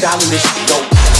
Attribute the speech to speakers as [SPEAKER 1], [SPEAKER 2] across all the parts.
[SPEAKER 1] stylish, don't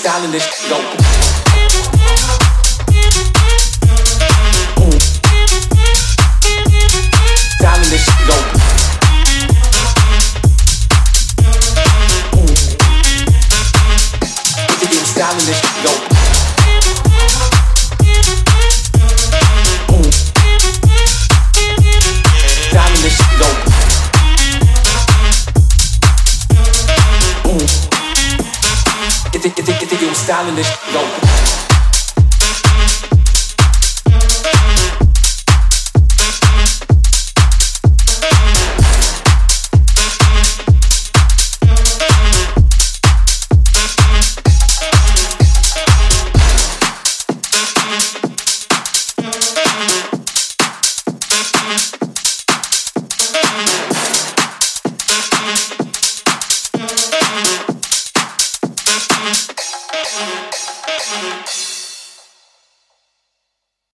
[SPEAKER 1] styling this shit dope. Styling this shit. styling this. Yo.